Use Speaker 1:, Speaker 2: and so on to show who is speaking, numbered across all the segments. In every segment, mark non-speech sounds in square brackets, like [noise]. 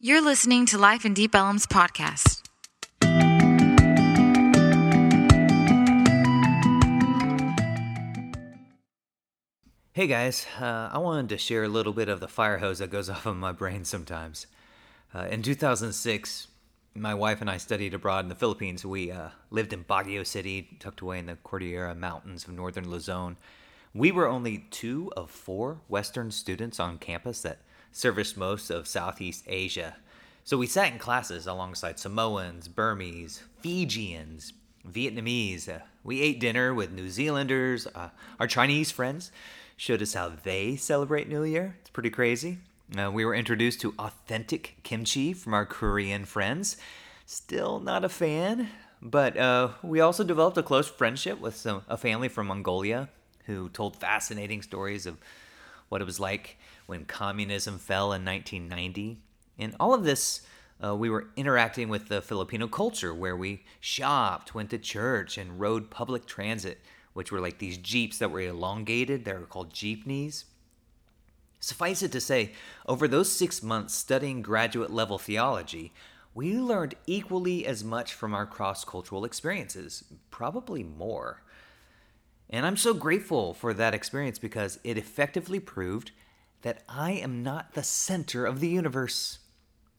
Speaker 1: You're listening to Life in Deep Ellum's podcast.
Speaker 2: Hey guys, uh, I wanted to share a little bit of the fire hose that goes [laughs] off of my brain sometimes. Uh, in 2006, my wife and I studied abroad in the Philippines. We uh, lived in Baguio City, tucked away in the Cordillera Mountains of northern Luzon. We were only two of four Western students on campus that serviced most of Southeast Asia. So we sat in classes alongside Samoans, Burmese, Fijians, Vietnamese. Uh, we ate dinner with New Zealanders. Uh, our Chinese friends showed us how they celebrate New Year. It's pretty crazy. Uh, we were introduced to authentic kimchi from our Korean friends. Still not a fan, but uh, we also developed a close friendship with some, a family from Mongolia who told fascinating stories of what it was like when communism fell in 1990. And all of this, uh, we were interacting with the Filipino culture where we shopped, went to church, and rode public transit, which were like these jeeps that were elongated. They were called jeepneys. Suffice it to say, over those six months studying graduate level theology, we learned equally as much from our cross cultural experiences, probably more. And I'm so grateful for that experience because it effectively proved that I am not the center of the universe.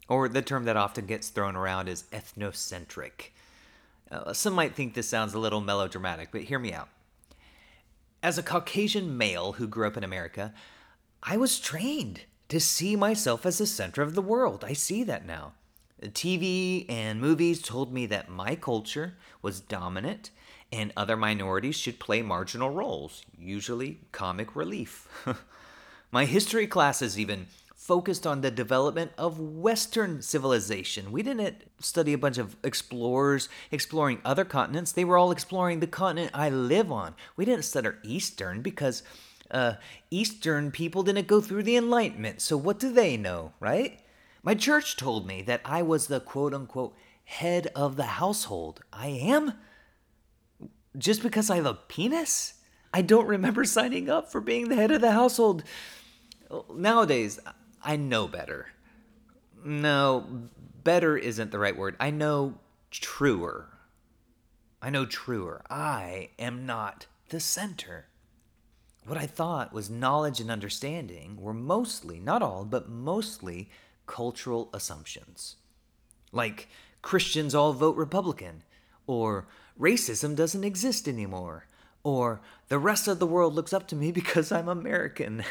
Speaker 2: Or the term that often gets thrown around is ethnocentric. Uh, some might think this sounds a little melodramatic, but hear me out. As a Caucasian male who grew up in America, I was trained to see myself as the center of the world. I see that now. TV and movies told me that my culture was dominant and other minorities should play marginal roles, usually comic relief. [laughs] My history classes even focused on the development of Western civilization. We didn't study a bunch of explorers exploring other continents, they were all exploring the continent I live on. We didn't study Eastern because uh, Eastern people didn't go through the Enlightenment, so what do they know, right? My church told me that I was the quote unquote head of the household. I am? Just because I have a penis? I don't remember signing up for being the head of the household. Nowadays, I know better. No, better isn't the right word. I know truer. I know truer. I am not the center. What I thought was knowledge and understanding were mostly, not all, but mostly cultural assumptions. Like Christians all vote Republican, or racism doesn't exist anymore, or the rest of the world looks up to me [laughs] because I'm American.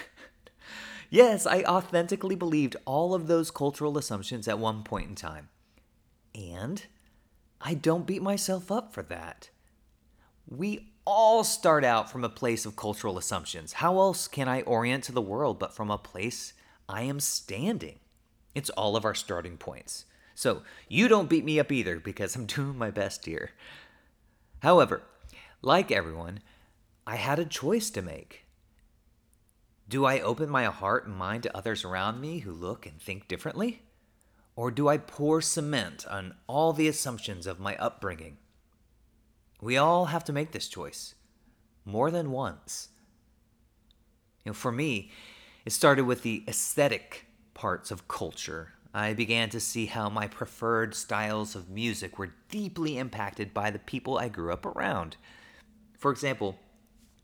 Speaker 2: Yes, I authentically believed all of those cultural assumptions at one point in time. And I don't beat myself up for that. We all start out from a place of cultural assumptions. How else can I orient to the world but from a place I am standing? It's all of our starting points. So you don't beat me up either because I'm [laughs] doing my best here. However, like everyone, I had a choice to make. Do I open my heart and mind to others around me who look and think differently? Or do I pour cement on all the assumptions of my upbringing? We all have to make this choice more than once. You know, for me, it started with the aesthetic parts of culture. I began to see how my preferred styles of music were deeply impacted by the people I grew up around. For example,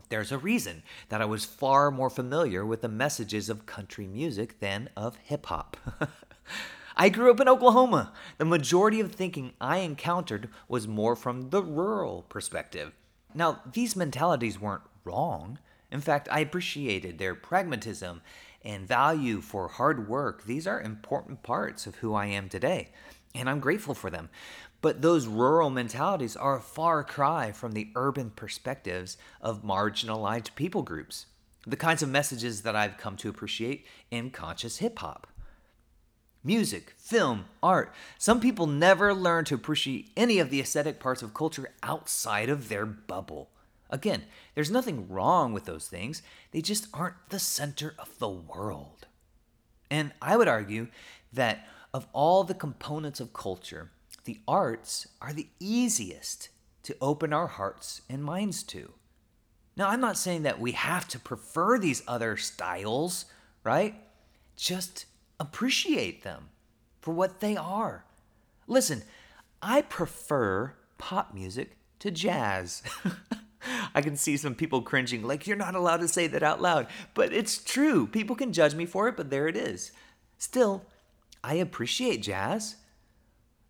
Speaker 2: there's a reason that I was far more familiar with the messages of country music than of hip hop. [laughs] I grew up in Oklahoma. The majority of thinking I encountered was more from the rural perspective. Now, these mentalities weren't wrong. In fact, I appreciated their pragmatism and value for hard work. These are important parts of who I am today, and I'm grateful for them. But those rural mentalities are a far cry from the urban perspectives of marginalized people groups, the kinds of messages that I've come to appreciate in conscious hip hop. Music, film, art. Some people never learn to appreciate any of the aesthetic parts of culture outside of their bubble. Again, there's nothing wrong with those things, they just aren't the center of the world. And I would argue that of all the components of culture, the arts are the easiest to open our hearts and minds to. Now, I'm not saying that we have to prefer these other styles, right? Just appreciate them. for what they are. Listen, I prefer pop music to jazz. [laughs] I can see some people cringing, like, you're not allowed to say that out loud. But it's true. People can judge me for it, but there it is. Still, I appreciate jazz.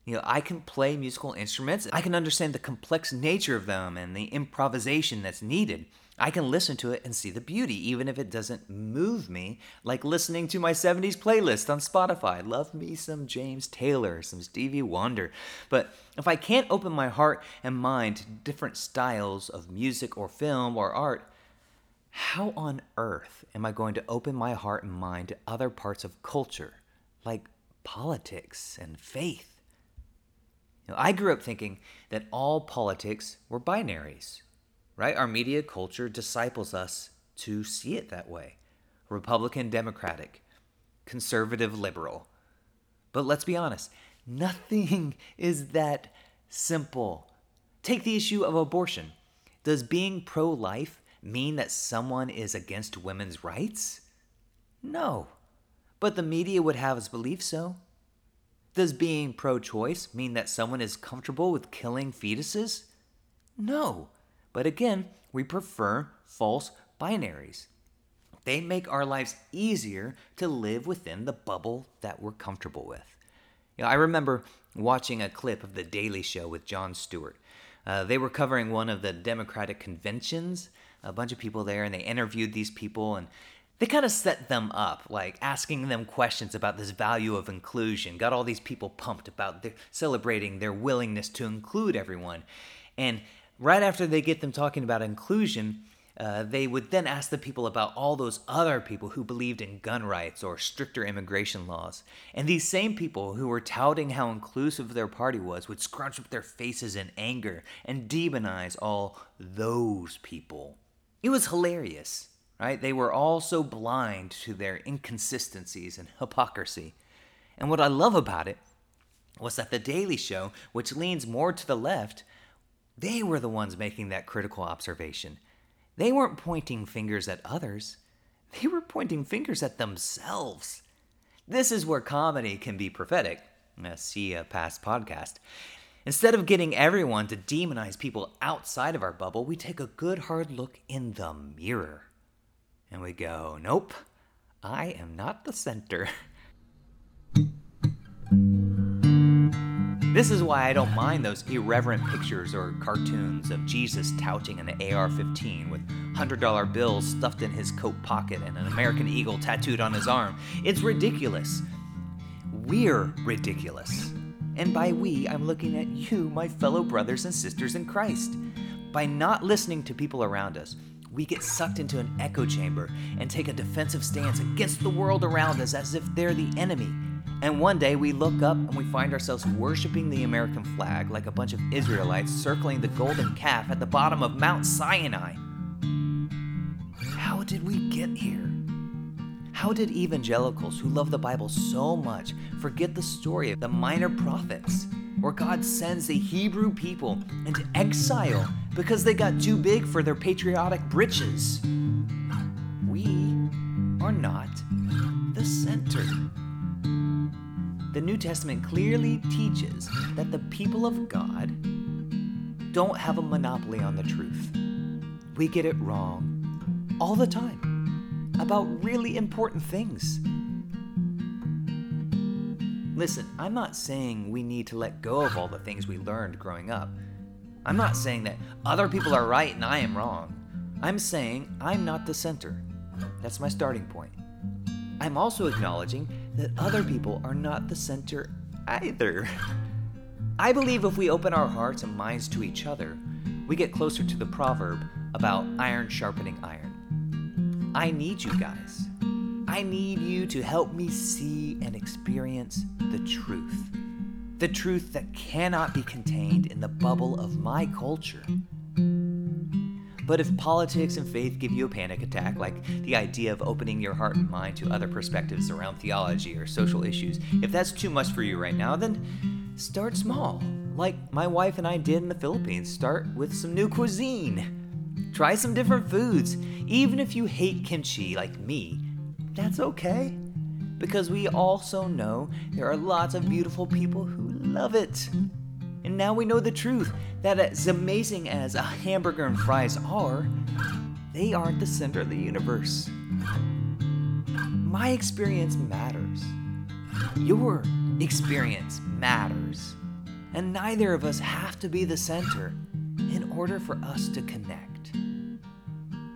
Speaker 2: You know, I can play musical instruments. I can understand the complex nature of them and the improvisation that's needed. I can listen to it and see the beauty, even if it doesn't move me, like listening to my 70s playlist on Spotify. Love me some James Taylor, some Stevie Wonder. But if I can't open my heart and mind to different styles of music or film or art, how on earth am I going to open my heart and mind to other parts of culture, like politics and faith? I grew up thinking that all politics were binaries right? Our media culture disciples us to see it that way Republican, Democratic, conservative, liberal. But let's be honest, nothing [laughs] is that simple. Take the issue of abortion. Does being pro life mean that someone is against women's rights? No. But the media would have us believe so. Does being pro choice mean that someone is comfortable with killing fetuses? No. But again, we prefer false binaries. They make our lives easier to live within the bubble that we're comfortable with. You know, I remember watching a clip of The Daily Show with Jon Stewart. Uh, they were covering one of the Democratic conventions, a bunch of people there, and they interviewed these people and they kind of set them up, like asking them questions about this value of inclusion, got all these people pumped about their, celebrating their willingness to include everyone. And right after they get them talking about inclusion, uh, they would then ask the people about all those other people who believed in gun rights or stricter immigration laws. And these same people who were touting how inclusive their party was would scrunch up their faces in anger and demonize all those people. It was hilarious, right? They were all so blind to their inconsistencies and hypocrisy. And what I love about it was that The Daily Show, which leans more to the left, they were the ones making that critical observation. They weren't pointing fingers at others, they were pointing fingers at themselves. This is where comedy can be prophetic. See a past podcast. Instead of getting everyone to demonize people outside of our bubble, we take a good hard look in the mirror. And we go, nope, I am not the center. This is why I don't mind those irreverent pictures or cartoons of Jesus touting an AR 15 with $100 bills stuffed in his coat pocket and an American eagle tattooed on his arm. It's ridiculous. We're ridiculous. And by we, I'm looking at you, my fellow brothers and sisters in Christ. By not listening to people around us, we get sucked into an echo chamber and take a defensive stance against the world around us as if they're the enemy. And one day we look up and we find ourselves worshiping the American flag like a bunch of Israelites circling the golden calf at the bottom of Mount Sinai. How did we get here? How did evangelicals who love the Bible so much forget the story of the minor prophets, where God sends the Hebrew people into exile because they got too big for their patriotic britches? We are not the center. The New Testament clearly teaches that the people of God don't have a monopoly on the truth. We get it wrong all the time about really important things. Listen, I'm not saying we need to let go of all the things we learned growing up. I'm not saying that other people are right and I am wrong. I'm saying I'm not the center. That's my starting point. I'm also acknowledging that other people are not the center either. I believe if we open our hearts and minds to each other, we get closer to the proverb about iron sharpening iron. I need you guys. I need you to help me see and experience the truth. The truth that cannot be contained in the bubble of my culture. But if politics and faith give you a panic attack, like the idea of opening your heart and mind to other perspectives around theology or social issues, if that's too much for you right now, then start small. Like my wife and I did in the Philippines. Start with some new cuisine. Try some different foods. Even if you hate kimchi like me, that's okay. Because we also know there are lots of beautiful people who love it. And now we know the truth that as amazing as a hamburger and fries are, they aren't the center of the universe. My experience matters. Your experience matters. And neither of us have to be the center in order for us to connect,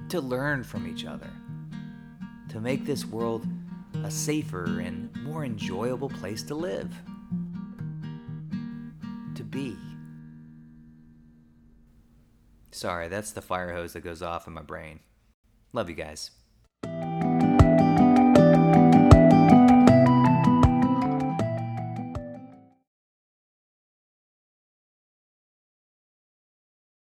Speaker 2: to learn from each other, to make this world a safer and more enjoyable place to live, to be. Sorry, that's the fire hose that goes off in my brain. Love you guys.